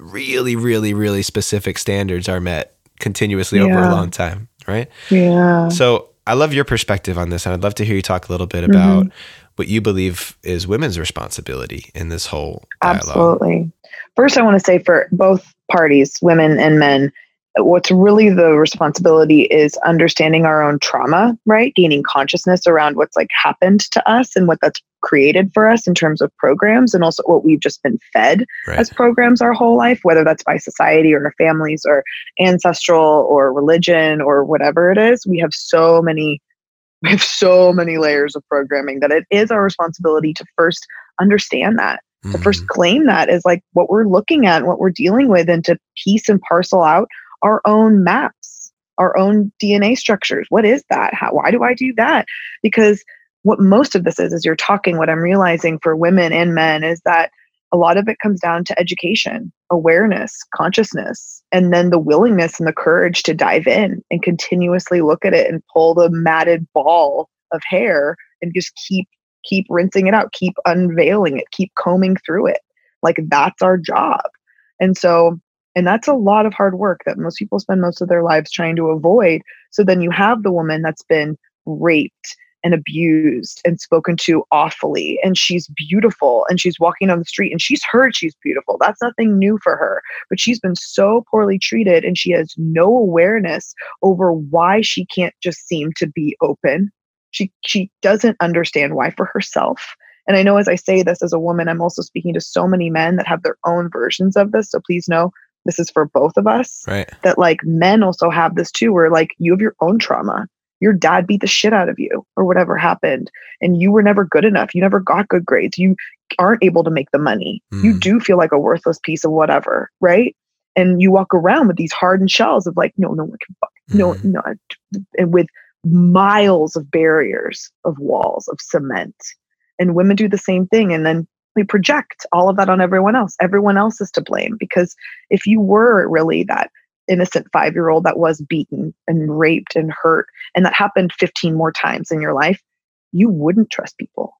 really, really, really specific standards are met continuously yeah. over a long time. Right. Yeah. So I love your perspective on this. And I'd love to hear you talk a little bit about mm-hmm. what you believe is women's responsibility in this whole dialogue. Absolutely. First, I want to say for both parties, women and men, what's really the responsibility is understanding our own trauma, right? Gaining consciousness around what's like happened to us and what that's created for us in terms of programs and also what we've just been fed right. as programs our whole life, whether that's by society or our families or ancestral or religion or whatever it is. We have so many we have so many layers of programming that it is our responsibility to first understand that to first mm-hmm. claim that as like what we're looking at what we're dealing with and to piece and parcel out our own maps, our own DNA structures. What is that? How, why do I do that? Because what most of this is, as you're talking, what I'm realizing for women and men is that a lot of it comes down to education, awareness, consciousness, and then the willingness and the courage to dive in and continuously look at it and pull the matted ball of hair and just keep keep rinsing it out, keep unveiling it, keep combing through it. Like that's our job. And so and that's a lot of hard work that most people spend most of their lives trying to avoid. So then you have the woman that's been raped and abused and spoken to awfully and she's beautiful and she's walking on the street and she's heard she's beautiful that's nothing new for her but she's been so poorly treated and she has no awareness over why she can't just seem to be open she she doesn't understand why for herself and i know as i say this as a woman i'm also speaking to so many men that have their own versions of this so please know this is for both of us. Right. That like men also have this too, where like you have your own trauma. Your dad beat the shit out of you or whatever happened, and you were never good enough. You never got good grades. You aren't able to make the money. Mm. You do feel like a worthless piece of whatever, right? And you walk around with these hardened shells of like, no, no one can fuck. Mm. No, no, and with miles of barriers of walls of cement. And women do the same thing. And then we project all of that on everyone else. Everyone else is to blame because if you were really that innocent five year old that was beaten and raped and hurt, and that happened 15 more times in your life, you wouldn't trust people.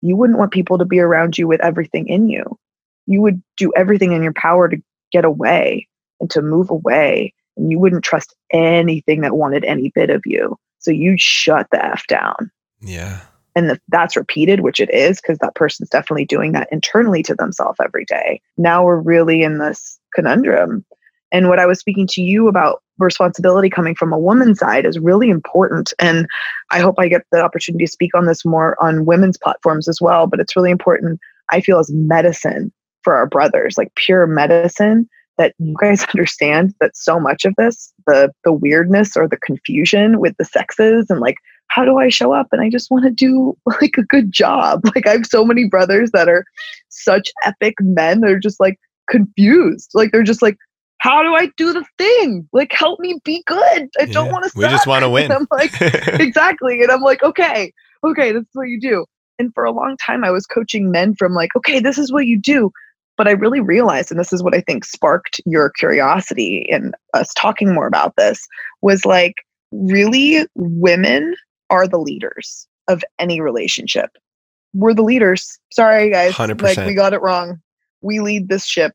You wouldn't want people to be around you with everything in you. You would do everything in your power to get away and to move away. And you wouldn't trust anything that wanted any bit of you. So you'd shut the F down. Yeah and if that's repeated, which it is, because that person's definitely doing that internally to themselves every day, now we're really in this conundrum. And what I was speaking to you about responsibility coming from a woman's side is really important. And I hope I get the opportunity to speak on this more on women's platforms as well. But it's really important, I feel, as medicine for our brothers, like pure medicine, that you guys understand that so much of this, the the weirdness or the confusion with the sexes and like how do I show up? And I just want to do like a good job. Like I have so many brothers that are such epic men. They're just like confused. Like they're just like, how do I do the thing? Like help me be good. I yeah, don't want to. We just want to win. And I'm like, exactly. And I'm like, okay, okay, this is what you do. And for a long time, I was coaching men from like, okay, this is what you do. But I really realized, and this is what I think sparked your curiosity and us talking more about this, was like, really, women are the leaders of any relationship. We're the leaders. Sorry, guys. 100%. Like, we got it wrong. We lead this ship.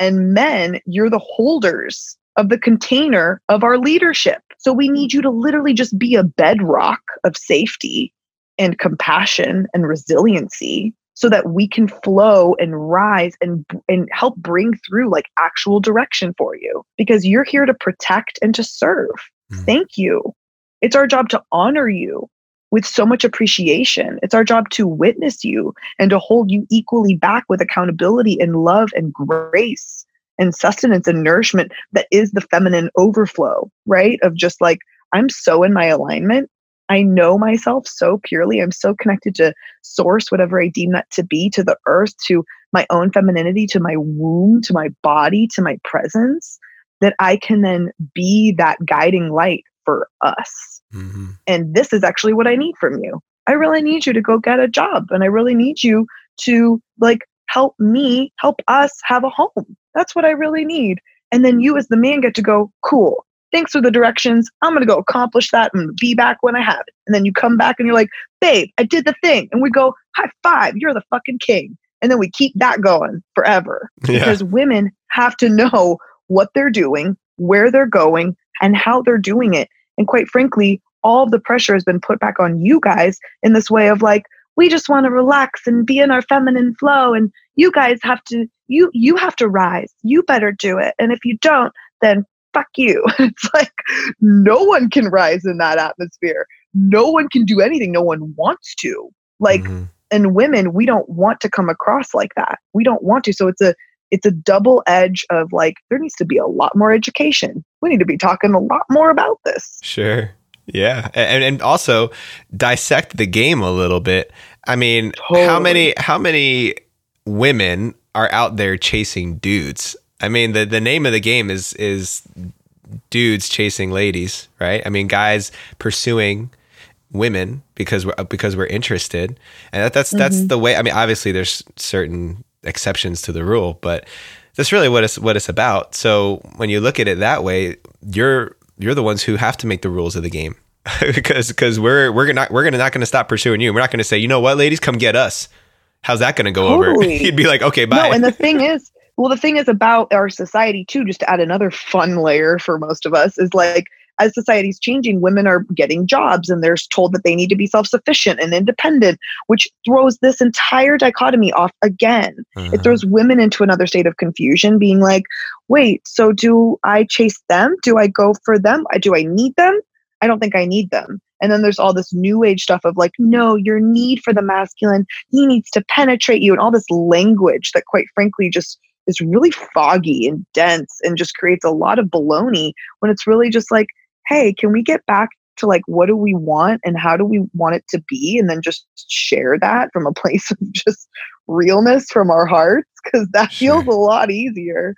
And men, you're the holders of the container of our leadership. So we need you to literally just be a bedrock of safety and compassion and resiliency so that we can flow and rise and and help bring through like actual direction for you because you're here to protect and to serve. Mm. Thank you. It's our job to honor you with so much appreciation. It's our job to witness you and to hold you equally back with accountability and love and grace and sustenance and nourishment that is the feminine overflow, right? Of just like, I'm so in my alignment. I know myself so purely. I'm so connected to source, whatever I deem that to be, to the earth, to my own femininity, to my womb, to my body, to my presence, that I can then be that guiding light for us. Mm-hmm. And this is actually what I need from you. I really need you to go get a job and I really need you to like help me, help us have a home. That's what I really need. And then you as the man get to go, cool. Thanks for the directions. I'm going to go accomplish that. To be back when I have it. And then you come back and you're like, babe, I did the thing. And we go, high five. You're the fucking king. And then we keep that going forever Yeah. because women have to know what they're doing, where they're going, and how they're doing it. And quite frankly, all of the pressure has been put back on you guys in this way of like, we just want to relax and be in our feminine flow and you guys have to you you have to rise. You better do it. And if you don't then fuck you. It's like no one can rise in that atmosphere. No one can do anything no one wants to. Like Mhm. and women we don't want to come across like that. We don't want to. So it's a it's a double edge of like there needs to be a lot more education we need to be talking a lot more about this Sure. Yeah. And and also dissect the game a little bit. I mean, how many how many women are out there chasing dudes? I mean, the the name of the game is is dudes chasing ladies, right? I mean, guys pursuing women because we're because we're interested. And that, that's that's Mhm. the way I mean, obviously there's certain exceptions to the rule, but that's really what it's what it's about. So when you look at it that way, you're you're the ones who have to make the rules of the game because because we're we're not we're gonna not gonna stop pursuing you. We're not gonna say, you know what, ladies, come get us. How's that gonna go over? Totally. You'd be like, okay, bye. No, and the thing is, well, the thing is about our society too, just to add another fun layer for most of us, is like as society's changing, women are getting jobs and they're told that they need to be self-sufficient and independent, which throws this entire dichotomy off again. Uh-huh. It throws women into another state of confusion, being like, wait, so do I chase them? Do I go for them? Do I need them? I don't think I need them. And then there's all this new age stuff of like, no, your need for the masculine, he needs to penetrate you, and all this language that, quite frankly, just is really foggy and dense and just creates a lot of baloney when it's really just like, hey, can we get back to like, what do we want and how do we want it to be? And then just share that from a place of just realness from our hearts, because that feels a lot easier.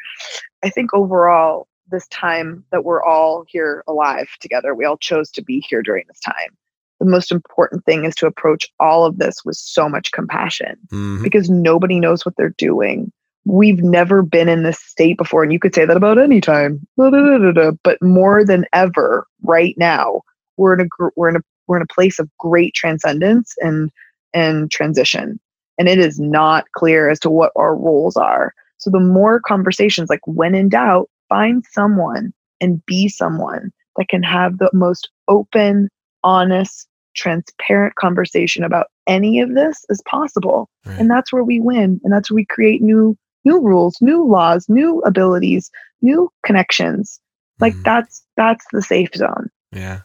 I think overall, this time that we're all here alive together, we all chose to be here during this time. The most important thing is to approach all of this with so much compassion Mhm. because nobody knows what they're doing. We've never been in this state before, and you could say that about any time. But more than ever, right now, we're in a we're in a we're in a place of great transcendence and and transition, and it is not clear as to what our roles are. So the more conversations, like when in doubt, find someone and be someone that can have the most open, honest, transparent conversation about any of this as possible Right. and that's where we win and that's where we create new new rules new laws new abilities new connections like Mhm. that's that's the safe zone Yeah.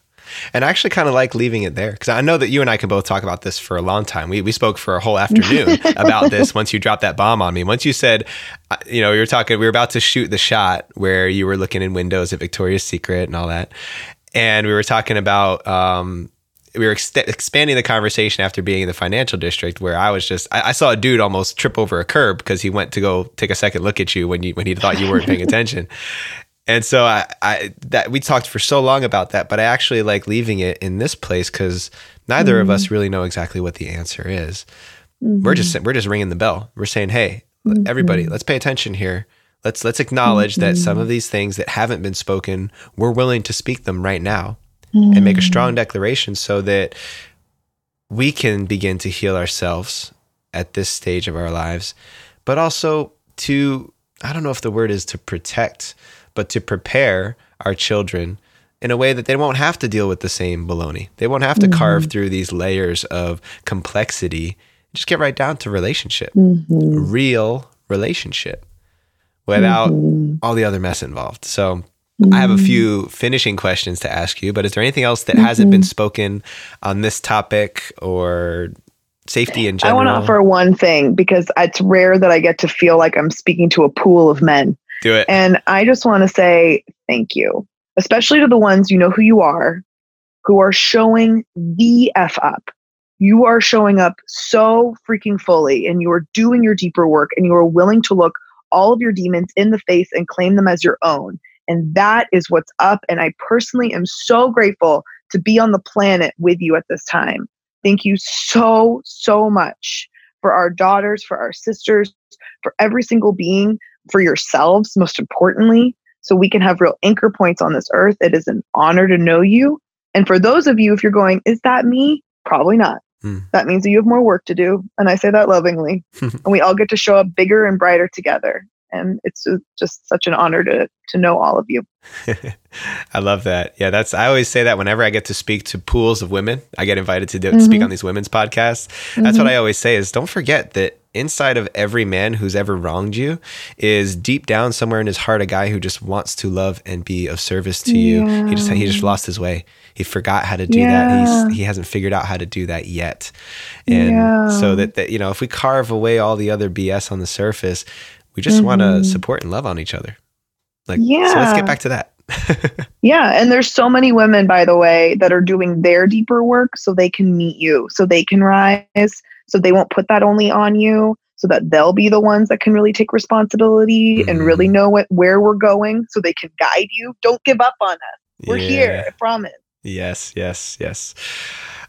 And I actually kind of like leaving it there because I know that you and I can both talk about this for a long time. We, we spoke for a whole afternoon about this once you dropped that bomb on me. Once you said, uh, you know, you were talking, we were about to shoot the shot where you were looking in windows at Victoria's Secret and all that. And we were talking about, um, we were ex- expanding the conversation after being in the financial district where I was just, I, I saw a dude almost trip over a curb because he went to go take a second look at you when you, when he thought you weren't paying attention. And so I, I that we talked for so long about that, but I actually like leaving it in this place because neither of us mm-hmm. really know exactly what the answer is. We're just mm-hmm. we're just ringing the bell. We're saying, hey, mm-hmm. everybody, let's pay attention here. Let's let's acknowledge that some of these things that haven't been spoken, we're willing to speak them right now and make a strong declaration so that we can begin to heal ourselves at this stage of our lives, but also to I don't know if the word is to protect, but to prepare our children in a way that they won't have to deal with the same baloney. They won't have to carve through these layers of complexity. Just get right down to relationship, Mm-hmm. real relationship, without Mm-hmm. all the other mess involved. So I have a mm. few finishing questions to ask you, but is there anything else that hasn't been mm-hmm. spoken on this topic or safety in general? I want to offer one thing because it's rare that I get to feel like I'm speaking to a pool of men. Do it. And I just want to say thank you, especially to the ones you know who you are, who are showing the F up. You are showing up so freaking fully and you are doing your deeper work and you are willing to look all of your demons in the face and claim them as your own. And that is what's up. And I personally am so grateful to be on the planet with you at this time. Thank you so, so much for our daughters, for our sisters, for every single being, for yourselves, most importantly, so we can have real anchor points on this earth. It is an honor to know you. And for those of you, if you're going, is that me? Probably not. Hmm. That means that you have more work to do. And I say that lovingly. and we all get to show up bigger and brighter together and it's just such an honor to to know all of you. I love that. Yeah, that's I always say that whenever I get to speak to pools of women, I get invited to do, mm-hmm. speak on these women's podcasts. That's mm-hmm. what I always say is don't forget that inside of every man who's ever wronged you is deep down somewhere in his heart a guy who just wants to love and be of service to you. He just he just lost his way. He forgot how to do yeah. that. He's he hasn't figured out how to do that yet. And yeah. so that, that you know, if we carve away all the other BS on the surface, we just mm-hmm. want to support and love on each other. Like, yeah. So let's get back to that. yeah. And there's so many women, by the way, that are doing their deeper work so they can meet you, so they can rise, so they won't put that only on you, so that they'll be the ones that can really take responsibility mm-hmm. and really mm-hmm. know what, where we're going so they can guide you. Don't give up on us. We're yeah. here, I promise. Yes, yes, yes.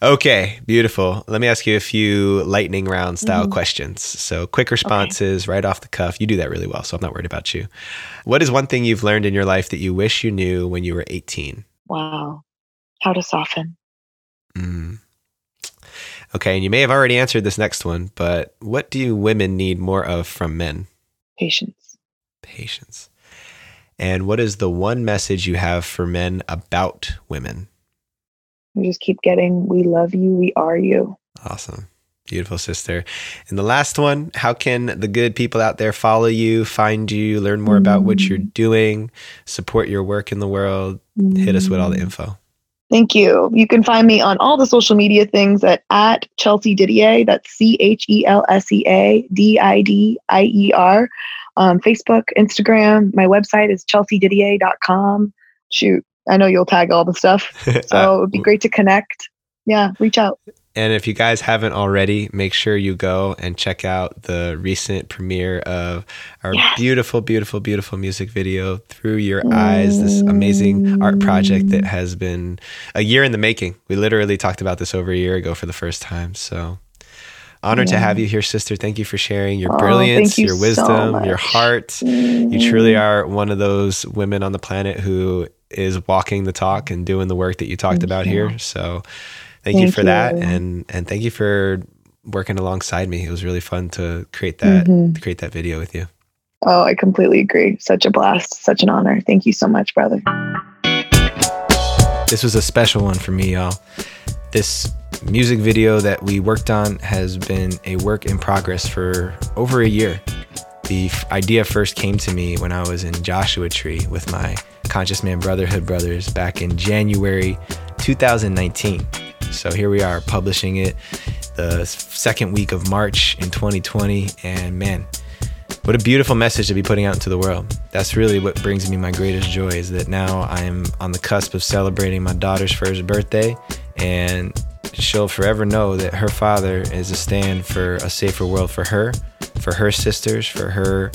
Okay, beautiful. Let me ask you a few lightning round style mm-hmm. questions. So, quick responses okay. right off the cuff. You do that really well, so I'm not worried about you. What is one thing you've learned in your life that you wish you knew when you were 18? Wow. How to soften. Mm. Okay, and you may have already answered this next one, but what do women need more of from men? Patience. Patience. And what is the one message you have for men about women? We just keep getting, we love you, we are you. Awesome. Beautiful sister. And the last one, how can the good people out there follow you, find you, learn more mm about what you're mm. doing, support your work in the world? mm Hit us with all the mm. info. Thank you. You can find me on all the social media things at, at Chelsea Didier. That's C H E L S E A D I D I E R. Um, Facebook, Instagram. My website is chelseadidier.com. Shoot, I know you'll tag all the stuff. So it would be great to connect. Yeah, reach out. And if you guys haven't already, make sure you go and check out the recent premiere of our yes. beautiful, beautiful, beautiful music video, Through Your mm. Eyes, this amazing art project that has been a year in the making. We literally talked about this over a year ago for the first time. So honored yeah. to have you here, sister. Thank you for sharing your oh, brilliance, you your wisdom, so your heart. Mm. You truly are one of those women on the planet who is walking the talk and doing the work that you talked thank about you. here. So thank, thank you for you. that. And, and thank you for working alongside me. It was really fun to create that, mm-hmm. to create that video with you. Oh, I completely agree. Such a blast. Such an honor. Thank you so much, brother. This was a special one for me, y'all. This music video that we worked on has been a work in progress for over a year. The idea first came to me when I was in Joshua Tree with my Conscious Man Brotherhood brothers back in January 2019. So here we are publishing it the second week of March in 2020. And man, what a beautiful message to be putting out into the world. That's really what brings me my greatest joy is that now I'm on the cusp of celebrating my daughter's first birthday. And she'll forever know that her father is a stand for a safer world for her for her sisters, for her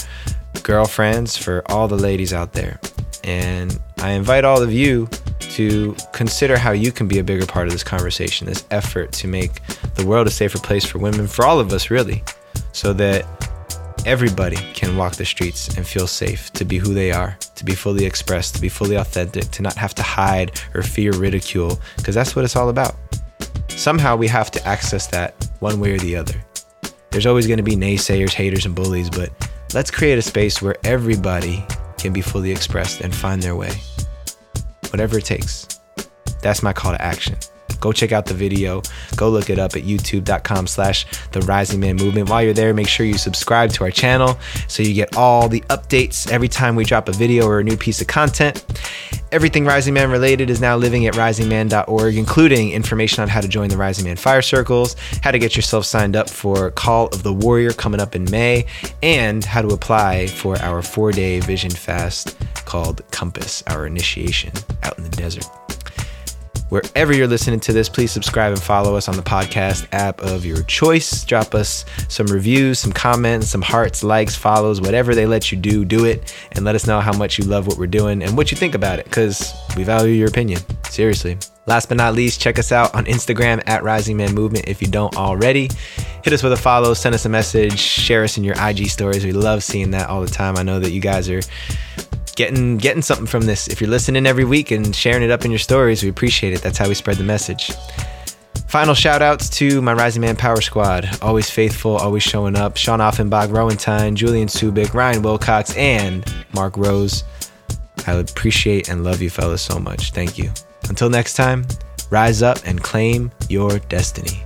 girlfriends, for all the ladies out there. And I invite all of you to consider how you can be a bigger part of this conversation, this effort to make the world a safer place for women, for all of us, really, so that everybody can walk the streets and feel safe to be who they are, to be fully expressed, to be fully authentic, to not have to hide or fear ridicule, because that's what it's all about. Somehow we have to access that one way or the other. There's always going to be naysayers, haters, and bullies, but let's create a space where everybody can be fully expressed and find their way. Whatever it takes. That's my call to action go check out the video. Go look it up at youtube.com slash the Rising Man Movement. While you're there, make sure you subscribe to our channel so you get all the updates every time we drop a video or a new piece of content. Everything Rising Man related is now living at risingman.org, including information on how to join the Rising Man Fire Circles, how to get yourself signed up for Call of the Warrior coming up in May, and how to apply for our four day vision fast called Compass, our initiation out in the desert. Wherever you're listening to this, please subscribe and follow us on the podcast app of your choice. Drop us some reviews, some comments, some hearts, likes, follows, whatever they let you do, do it. And let us know how much you love what we're doing and what you think about it, because we value your opinion. Seriously. Last but not least, check us out on Instagram at Rising Man Movement if you don't already. Hit us with a follow, send us a message, share us in your IG stories. We love seeing that all the time. I know that you guys are getting getting something from this. If you're listening every week and sharing it up in your stories, we appreciate it. That's how we spread the message. Final shout outs to my Rising Man Power Squad. Always faithful, always showing up. Sean Offenbach, Rowentine, Julian Subic, Ryan Wilcox, and Mark Rose. I appreciate and love you fellas so much. Thank you. Until next time, rise up and claim your destiny.